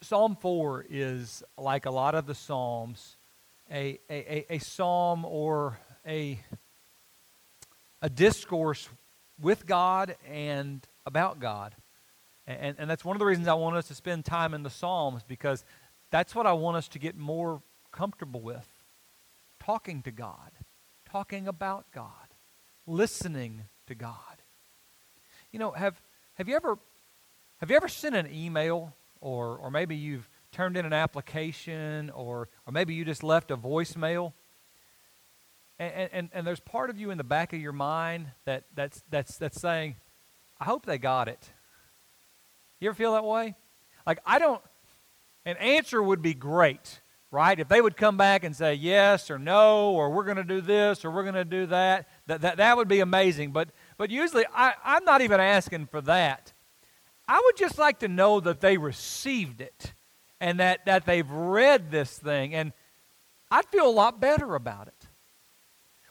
Psalm 4 is like a lot of the Psalms, a, a, a, a psalm or a, a discourse with God and about God. And, and that's one of the reasons I want us to spend time in the Psalms because that's what I want us to get more comfortable with talking to God, talking about God, listening to God. You know, have, have, you, ever, have you ever sent an email or, or maybe you've turned in an application or, or maybe you just left a voicemail? And, and, and there's part of you in the back of your mind that, that's, that's, that's saying, I hope they got it. You ever feel that way? Like, I don't, an answer would be great, right? If they would come back and say yes or no, or we're going to do this or we're going to do that, that, that, that would be amazing. But, but usually, I, I'm not even asking for that. I would just like to know that they received it and that, that they've read this thing, and I'd feel a lot better about it.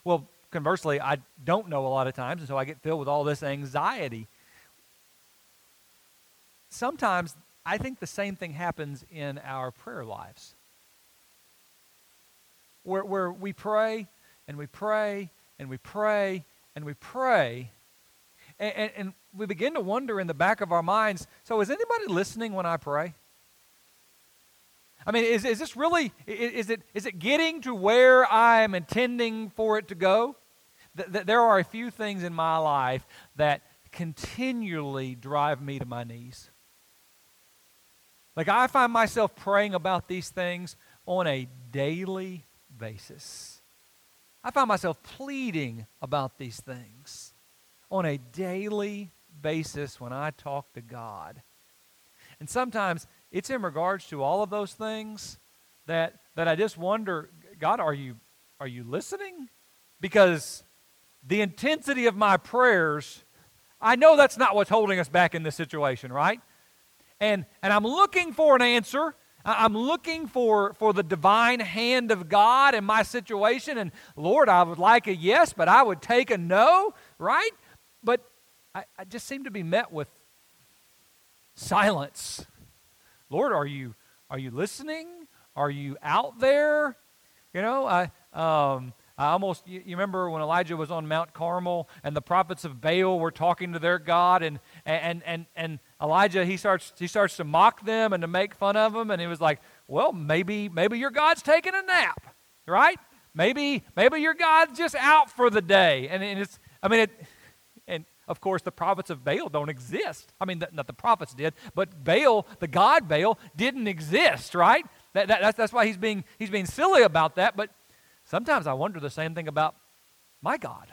Well, conversely, I don't know a lot of times, and so I get filled with all this anxiety. Sometimes I think the same thing happens in our prayer lives. Where, where we pray and we pray and we pray and we pray, and, and, and we begin to wonder in the back of our minds so, is anybody listening when I pray? I mean, is, is this really, is it, is it getting to where I am intending for it to go? Th- th- there are a few things in my life that continually drive me to my knees. Like, I find myself praying about these things on a daily basis. I find myself pleading about these things on a daily basis when I talk to God. And sometimes it's in regards to all of those things that, that I just wonder, God, are you, are you listening? Because the intensity of my prayers, I know that's not what's holding us back in this situation, right? And, and I'm looking for an answer. I'm looking for, for the divine hand of God in my situation. And Lord, I would like a yes, but I would take a no, right? But I, I just seem to be met with silence. Lord, are you are you listening? Are you out there? You know, I um, I almost you, you, remember when Elijah was on Mount Carmel and the prophets of Baal were talking to their God and and and and Elijah he starts he starts to mock them and to make fun of them and he was like, well, maybe maybe your God's taking a nap, right? Maybe maybe your God's just out for the day, and, and it's I mean it of course, the prophets of Baal don't exist. I mean, not the prophets did, but Baal, the god Baal, didn't exist, right? That, that, that's, that's why he's being, he's being silly about that. But sometimes I wonder the same thing about my God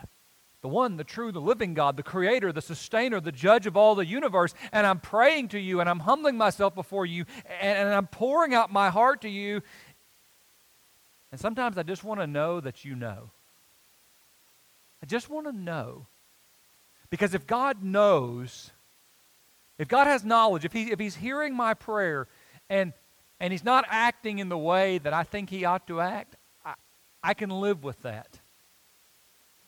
the one, the true, the living God, the creator, the sustainer, the judge of all the universe. And I'm praying to you and I'm humbling myself before you and, and I'm pouring out my heart to you. And sometimes I just want to know that you know. I just want to know because if God knows, if God has knowledge, if, he, if He's hearing my prayer and, and He's not acting in the way that I think He ought to act, I, I can live with that.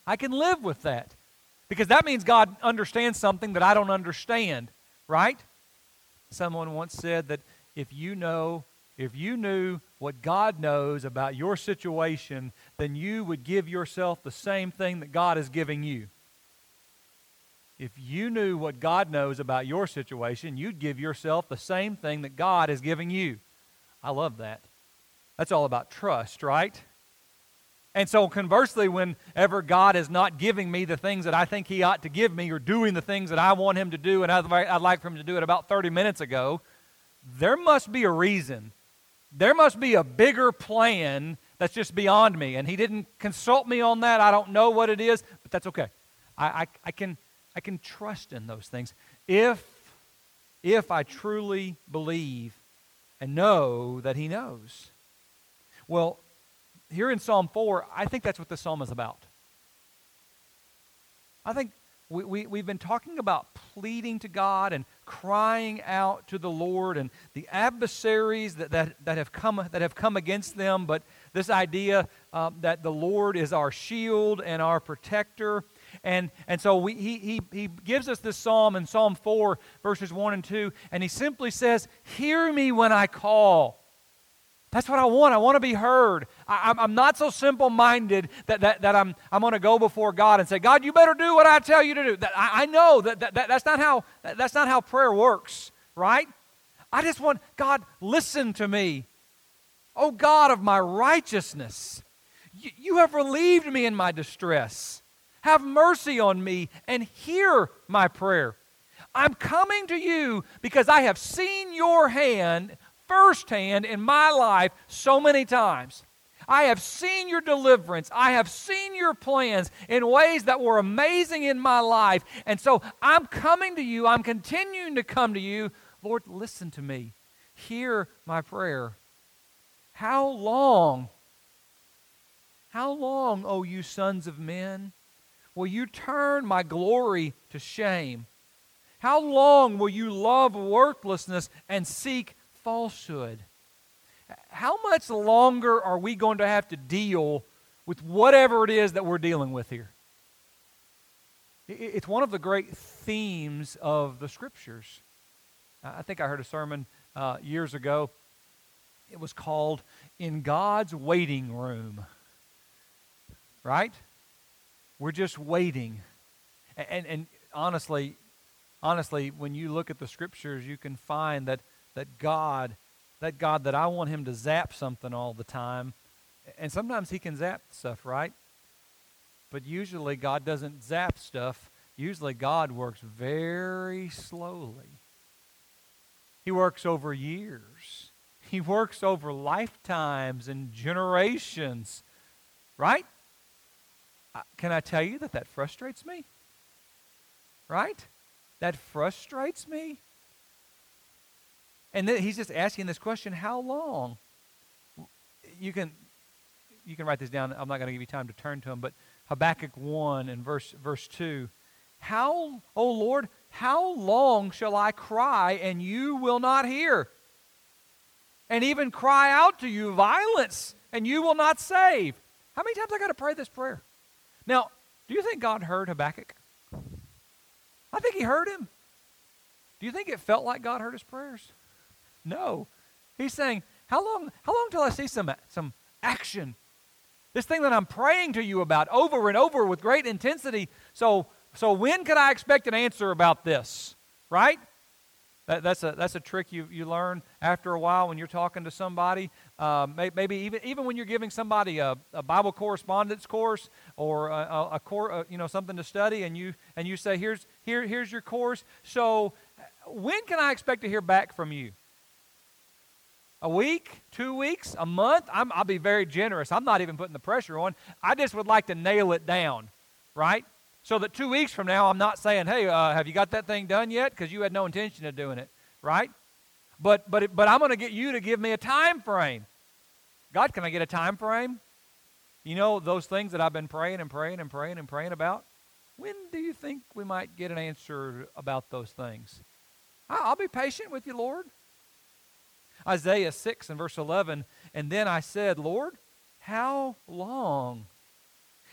I can live with that. Because that means God understands something that I don't understand, right? Someone once said that if you know, if you knew what God knows about your situation, then you would give yourself the same thing that God is giving you. If you knew what God knows about your situation, you'd give yourself the same thing that God is giving you. I love that. That's all about trust, right? And so, conversely, whenever God is not giving me the things that I think He ought to give me or doing the things that I want Him to do and I'd, like for Him to do it about 30 minutes ago, there must be a reason. There must be a bigger plan that's just beyond me. And He didn't consult me on that. I don't know what it is, but that's okay. I, I, I can, I can trust in those things if, if I truly believe and know that He knows. Well, here in Psalm 4, I think that's what the psalm is about. I think we, we, we've been talking about pleading to God and crying out to the Lord and the adversaries that, that, that, have, come, that have come against them, but this idea um, that the Lord is our shield and our protector And, and so we, he, he, he gives us this psalm in Psalm 4, verses 1 and 2, and he simply says, Hear me when I call. That's what I want. I want to be heard. I, am not so simple minded that, that, that I'm, I'm going to go before God and say, God, you better do what I tell you to do. That, I, I know that, that, that, that's, not how, that, that's not how prayer works, right? I just want, God, listen to me. Oh God of my righteousness, you, you have relieved me in my distress. Have mercy on me and hear my prayer. I'm coming to you because I have seen your hand firsthand in my life so many times. I have seen your deliverance. I have seen your plans in ways that were amazing in my life. And so I'm coming to you. I'm continuing to come to you. Lord, listen to me. Hear my prayer. How long, how long, O you sons of men, will you turn my glory to shame? How long will you love worthlessness and seek falsehood? How much longer are we going to have to deal with whatever it is that we're dealing with here? It's one of the great themes of the scriptures. I think I heard a sermon uh, years ago it was called In God's Waiting Room. Right? We're just waiting. And, and, and honestly, honestly, when you look at the scriptures, you can find that, that God, that God that I want him to zap something all the time, and sometimes he can zap stuff, right? But usually God doesn't zap stuff. Usually God works very slowly. He works over years. He works over lifetimes and generations, right? Can I tell you that that frustrates me? Right? That frustrates me. And then he's just asking this question, how long? You can you can write this down. I'm not going to give you time to turn to him, but Habakkuk 1 and verse verse 2. How, O Lord, how long shall I cry and you will not hear? and even cry out to you violence, and you will not save. How many times I got to pray this prayer? Now, do you think God heard Habakkuk? I think he heard him. Do you think it felt like God heard his prayers? No. He's saying, how long, how long till I see some, some action? This thing that I'm praying to you about over and over with great intensity. So, so when can I expect an answer about this? Right? That, that's, a, that's a trick you, you learn after a while when you're talking to somebody. Uh, may, maybe even, even when you're giving somebody a, a Bible correspondence course or a, a, a cor, uh, you know, something to study, and you, and you say, here's, here, here's your course. So when can I expect to hear back from you? A week, two weeks, a month? I'm, I'll be very generous. I'm not even putting the pressure on. I just would like to nail it down, right? So that two weeks from now, I'm not saying, hey, uh, have you got that thing done yet? Because you had no intention of doing it, right? But, but, but I'm going to get you to give me a time frame. God, can I get a time frame? You know, those things that I've been praying and praying and praying and praying about? When do you think we might get an answer about those things? I'll be patient with you, Lord. Isaiah 6 and verse 11, and then I said, Lord, how long?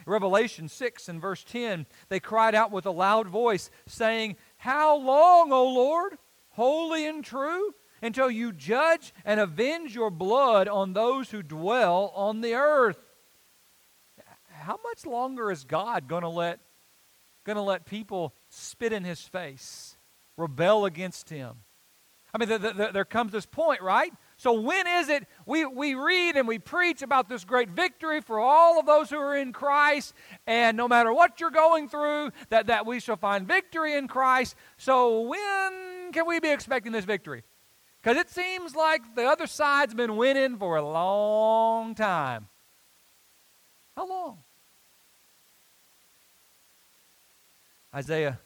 Revelation 6 and verse 10, they cried out with a loud voice, saying, How long, O Lord, holy and true, until you judge and avenge your blood on those who dwell on the earth? How much longer is God going to let going to let people spit in his face, rebel against him? I mean, the, the, the, there comes this point, right? So, when is it we, we read and we preach about this great victory for all of those who are in Christ, and no matter what you're going through, that, that we shall find victory in Christ? So, when can we be expecting this victory? Because it seems like the other side's been winning for a long time. How long? Isaiah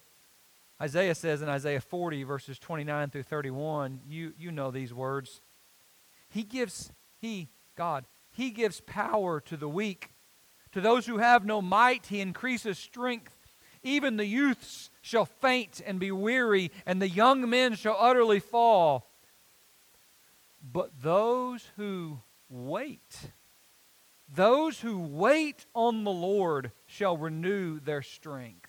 Isaiah says in Isaiah 40, verses 29 through 31, you, you know these words. He gives, He, God, He gives power to the weak. To those who have no might, He increases strength. Even the youths shall faint and be weary, and the young men shall utterly fall. But those who wait, those who wait on the Lord shall renew their strength.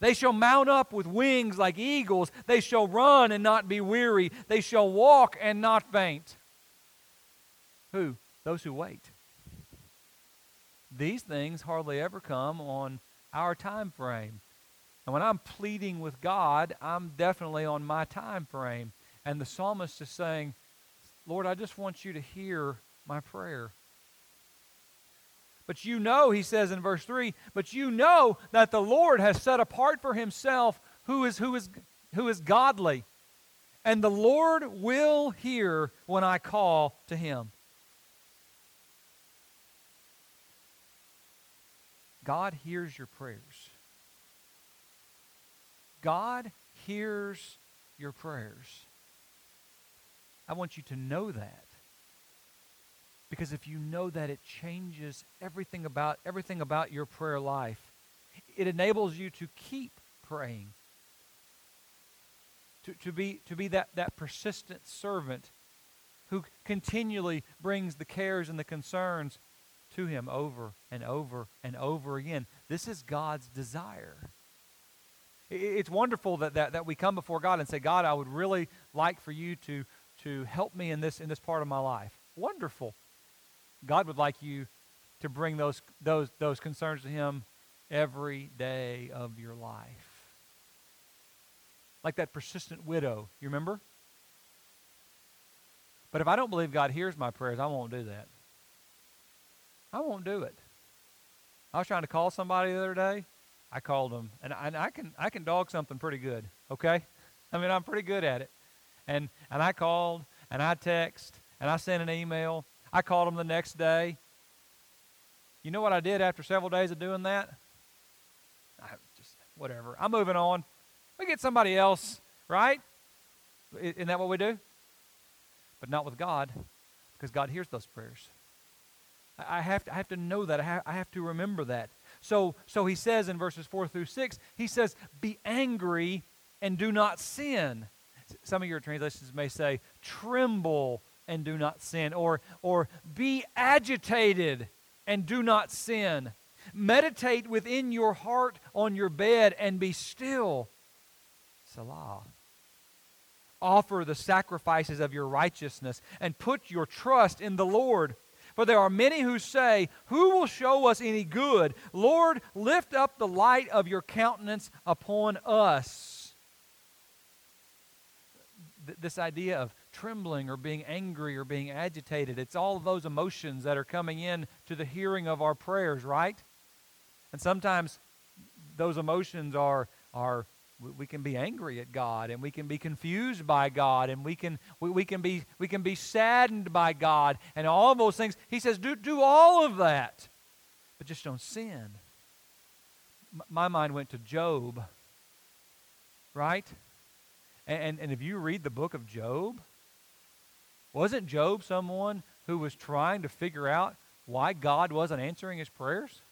They shall mount up with wings like eagles. They shall run and not be weary. They shall walk and not faint. Who? Those who wait. These things hardly ever come on our time frame. And when I'm pleading with God, I'm definitely on my time frame. And the psalmist is saying, Lord, I just want you to hear my prayer. But you know, he says in verse 3, but you know that the Lord has set apart for himself who is, who is, who is godly. And the Lord will hear when I call to him. God hears your prayers. God hears your prayers. I want you to know that. Because if you know that, it changes everything about everything about your prayer life. It enables you to keep praying. To, to be, to be that, that persistent servant who continually brings the cares and the concerns to him over and over and over again. This is God's desire. It's wonderful that, that, that we come before God and say, God, I would really like for you to, to help me in this, in this part of my life. Wonderful. God would like you to bring those, those, those concerns to Him every day of your life. Like that persistent widow, you remember? But if I don't believe God hears my prayers, I won't do that. I won't do it. I was trying to call somebody the other day. I called them, and I, and I can I can dog something pretty good. Okay, I mean I'm pretty good at it. And and I called, and I text, and I sent an email, I called him the next day. You know what I did after several days of doing that? I just whatever. I'm moving on. We get somebody else, right? Isn't that what we do? But not with God, because God hears those prayers. I have to, I have to know that. I have, I have to remember that. So, so he says in verses 4 through 6, he says, Be angry and do not sin. Some of your translations may say, Tremble and do not sin, or, or be agitated and do not sin. Meditate within your heart on your bed and be still. Selah. Offer the sacrifices of your righteousness and put your trust in the Lord. For there are many who say, Who will show us any good? Lord, lift up the light of your countenance upon us. Th- this idea of trembling or being angry or being agitated. It's all of those emotions that are coming in to the hearing of our prayers, right? And sometimes those emotions are are we can be angry at God and we can be confused by God and we can we, we can be we can be saddened by God and all of those things. He says do do all of that. But just don't sin. M- my mind went to Job. Right? And, and, and if you read the book of Job, wasn't Job someone who was trying to figure out why God wasn't answering his prayers?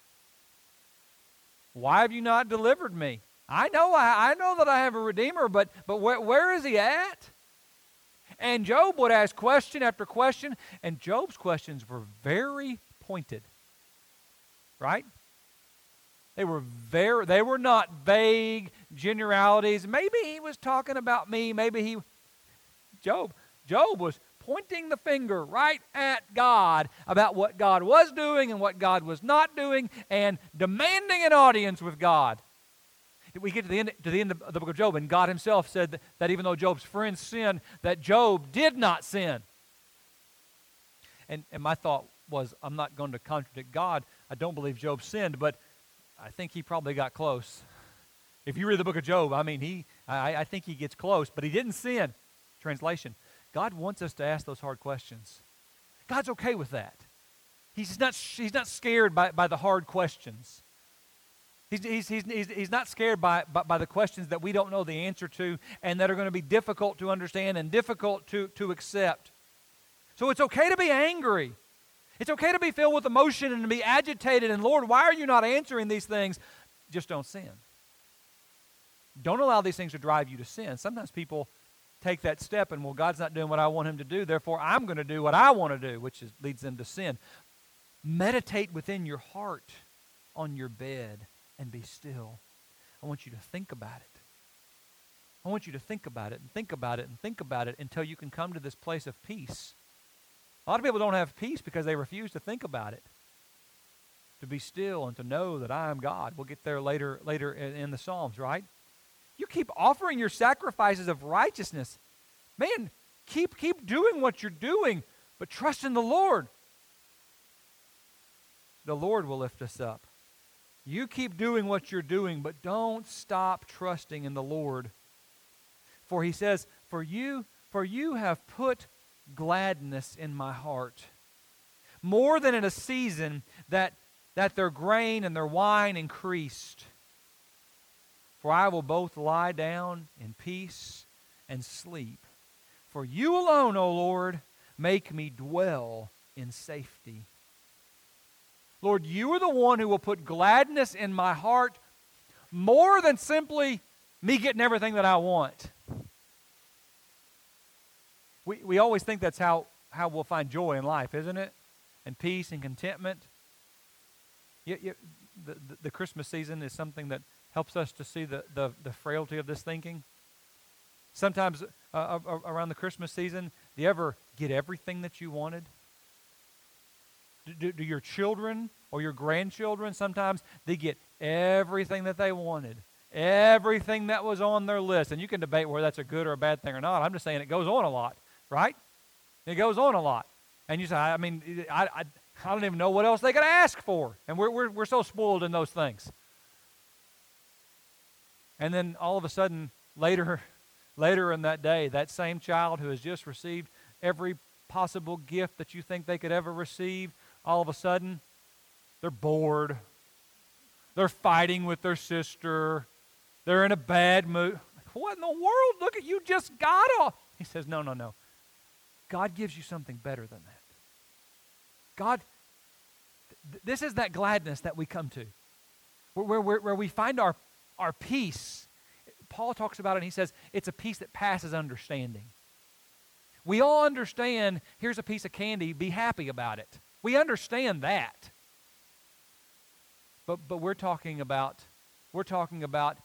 Why have you not delivered me? I know I, I know that I have a redeemer, but but where, where is he at? And Job would ask question after question, and Job's questions were very pointed. Right? They were very they were not vague generalities. Maybe he was talking about me, maybe he Job Job was pointing the finger right at God about what God was doing and what God was not doing and demanding an audience with God. We get to the end, to the end of the book of Job, and God himself said that, that even though Job's friends sinned, that Job did not sin. And, and my thought was, I'm not going to contradict God. I don't believe Job sinned, but I think he probably got close. If you read the book of Job, I mean, he, I, I think he gets close, but he didn't sin. Translation. God wants us to ask those hard questions. God's okay with that. He's not, he's not scared by, by the hard questions. He's, he's, he's, he's, not scared by, by, by the questions that we don't know the answer to and that are going to be difficult to understand and difficult to, to accept. So it's okay to be angry. It's okay to be filled with emotion and to be agitated. And Lord, why are you not answering these things? Just don't sin. Don't allow these things to drive you to sin. Sometimes people take that step and, well, God's not doing what I want him to do, therefore I'm going to do what I want to do, which is, leads them to sin. Meditate within your heart on your bed and be still. I want you to think about it. I want you to think about it and think about it and think about it until you can come to this place of peace. A lot of people don't have peace because they refuse to think about it. To be still and to know that I am God. We'll get there later later in, in the Psalms, right? You keep offering your sacrifices of righteousness. Man, keep keep doing what you're doing, but trust in the Lord. The Lord will lift us up. You keep doing what you're doing, but don't stop trusting in the Lord. For he says, For you, for you have put gladness in my heart. More than in a season that, that their grain and their wine increased. For I will both lie down in peace and sleep. For you alone, O Lord, make me dwell in safety. Lord, you are the one who will put gladness in my heart more than simply me getting everything that I want. We, we always think that's how, how we'll find joy in life, isn't it? And peace and contentment. The, the, the Christmas season is something that helps us to see the, the, the frailty of this thinking. Sometimes uh, around the Christmas season, do you ever get everything that you wanted? Do, do, your children or your grandchildren sometimes they get everything that they wanted, everything that was on their list, and you can debate whether that's a good or a bad thing or not. I'm just saying it goes on a lot right? It goes on a lot. And you say, I mean, I, I, I don't even know what else they could ask for. And we're, we're, we're so spoiled in those things. And then all of a sudden, later, later in that day, that same child who has just received every possible gift that you think they could ever receive, all of a sudden, they're bored. They're fighting with their sister. They're in a bad mood. What in the world? Look at you just got off. He says, No, no, no. God gives you something better than that. God, th- this is that gladness that we come to, where, where, where we find our, our peace. Paul talks about it and he says it's a peace that passes understanding. We all understand here's a piece of candy, be happy about it. We understand that. But, but we're talking about we're talking about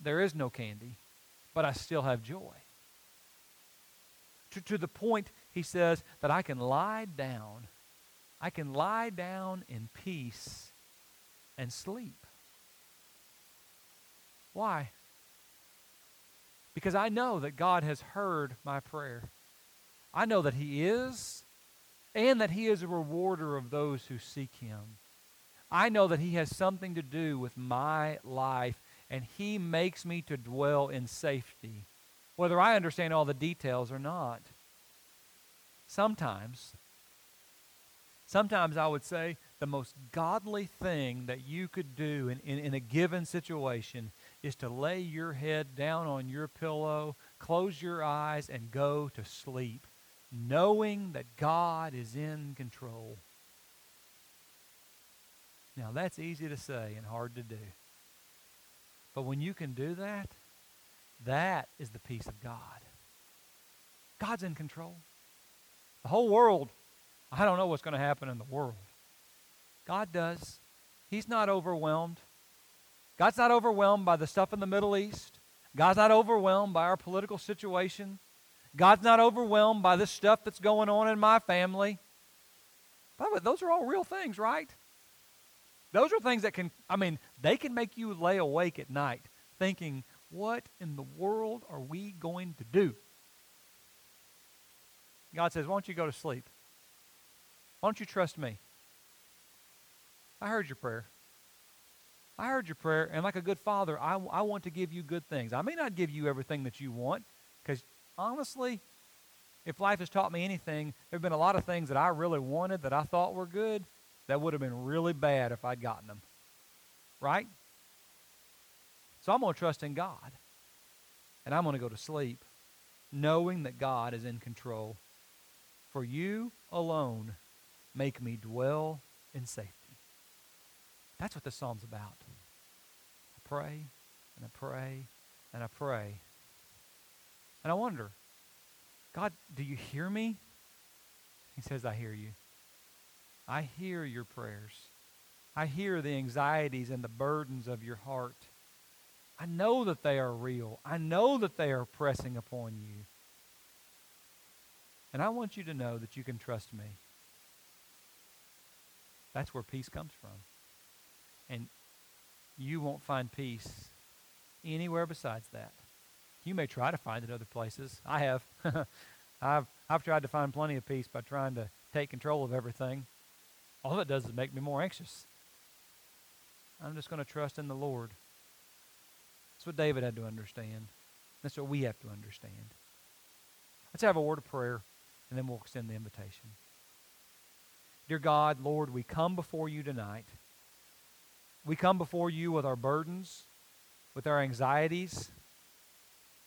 there is no candy, but I still have joy to, to the point, he says, that I can lie down. I can lie down in peace and sleep. Why? Because I know that God has heard my prayer. I know that He is, and that He is a rewarder of those who seek Him. I know that He has something to do with my life, and He makes me to dwell in safety whether I understand all the details or not. Sometimes, sometimes I would say the most godly thing that you could do in, in, in, a given situation is to lay your head down on your pillow, close your eyes, and go to sleep, knowing that God is in control. Now, that's easy to say and hard to do. But when you can do that, that is the peace of God. God's in control. The whole world, I don't know what's going to happen in the world. God does. He's not overwhelmed. God's not overwhelmed by the stuff in the Middle East. God's not overwhelmed by our political situation. God's not overwhelmed by this stuff that's going on in my family. By the way, those are all real things, right? Those are things that can, I mean, they can make you lay awake at night thinking, what in the world are we going to do? God says, Why don't you go to sleep? Why don't you trust me? I heard your prayer. I heard your prayer, and like a good father, I, I want to give you good things. I may not give you everything that you want, because honestly, if life has taught me anything, there have been a lot of things that I really wanted that I thought were good that would have been really bad if I'd gotten them. Right? So I'm going to trust in God. And I'm going to go to sleep knowing that God is in control. For you alone make me dwell in safety. That's what the psalm's about. I pray and I pray and I pray. And I wonder, God, do you hear me? He says, I hear you. I hear your prayers. I hear the anxieties and the burdens of your heart. I know that they are real. I know that they are pressing upon you. And I want you to know that you can trust me. That's where peace comes from. And you won't find peace anywhere besides that. You may try to find it other places. I have. I've, I've tried to find plenty of peace by trying to take control of everything. All it does is make me more anxious. I'm just going to trust in the Lord. That's what David had to understand. That's what we have to understand. Let's have a word of prayer, and then we'll extend the invitation. Dear God, Lord, we come before you tonight. We come before you with our burdens, with our anxieties,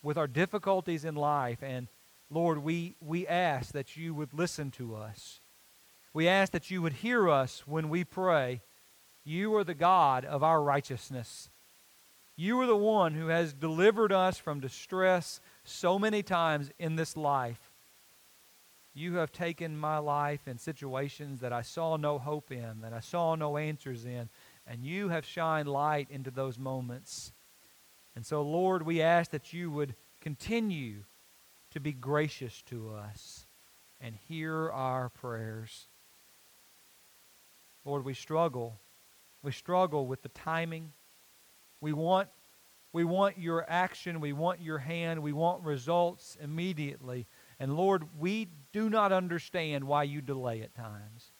with our difficulties in life. And Lord, we, we ask that you would listen to us. We ask that you would hear us when we pray. You are the God of our righteousness. You are the one who has delivered us from distress so many times in this life. You have taken my life in situations that I saw no hope in, that I saw no answers in, and you have shined light into those moments. And so, Lord, we ask that you would continue to be gracious to us and hear our prayers. Lord, we struggle. We struggle with the timing. We want, we want your action. We want your hand. We want results immediately. And Lord, we do not understand why you delay at times.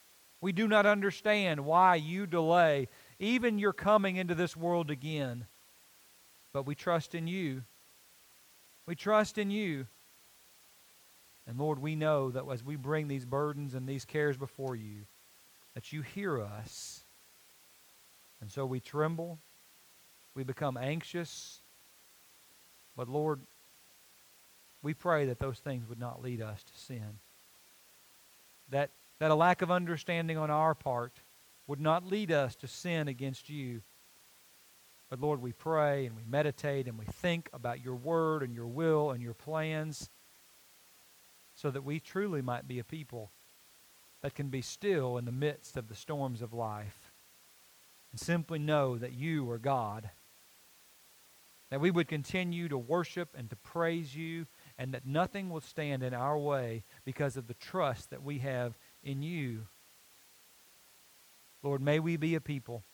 We do not understand why you delay even your coming into this world again. But we trust in you. We trust in you. And Lord, we know that as we bring these burdens and these cares before you, that you hear us. And so we tremble. We become anxious. But Lord, we pray that those things would not lead us to sin. That, that a lack of understanding on our part would not lead us to sin against you. But Lord, we pray and we meditate and we think about your word and your will and your plans so that we truly might be a people that can be still in the midst of the storms of life and simply know that you are God. That we would continue to worship and to praise you and that nothing will stand in our way because of the trust that we have in you. Lord, may we be a people.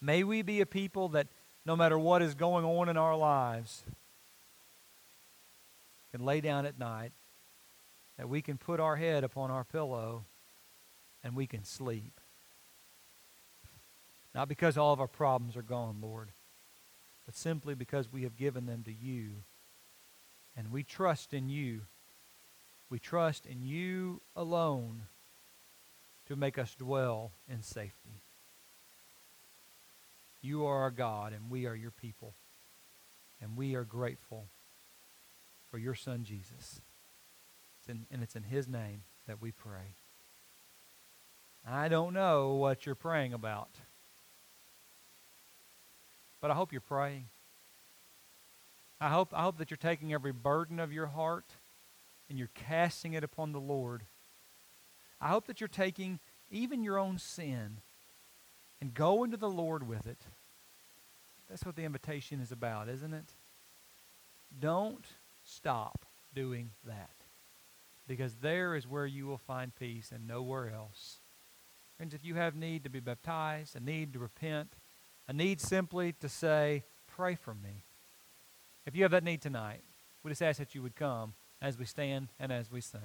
May we be a people that no matter what is going on in our lives, can lay down at night, that we can put our head upon our pillow and we can sleep. Not because all of our problems are gone, Lord, but simply because we have given them to you and we trust in you. We trust in you alone to make us dwell in safety. You are our God, and we are your people. And we are grateful for your Son, Jesus. It's in, and it's in his name that we pray. I don't know what you're praying about, but I hope you're praying. I hope, I hope that you're taking every burden of your heart and you're casting it upon the Lord. I hope that you're taking even your own sin and going to the Lord with it. That's what the invitation is about, isn't it? Don't stop doing that because there is where you will find peace and nowhere else. Friends, if you have need to be baptized, a need to repent, a need simply to say, pray for me if you have that need tonight, we just ask that you would come as we stand and as we sing.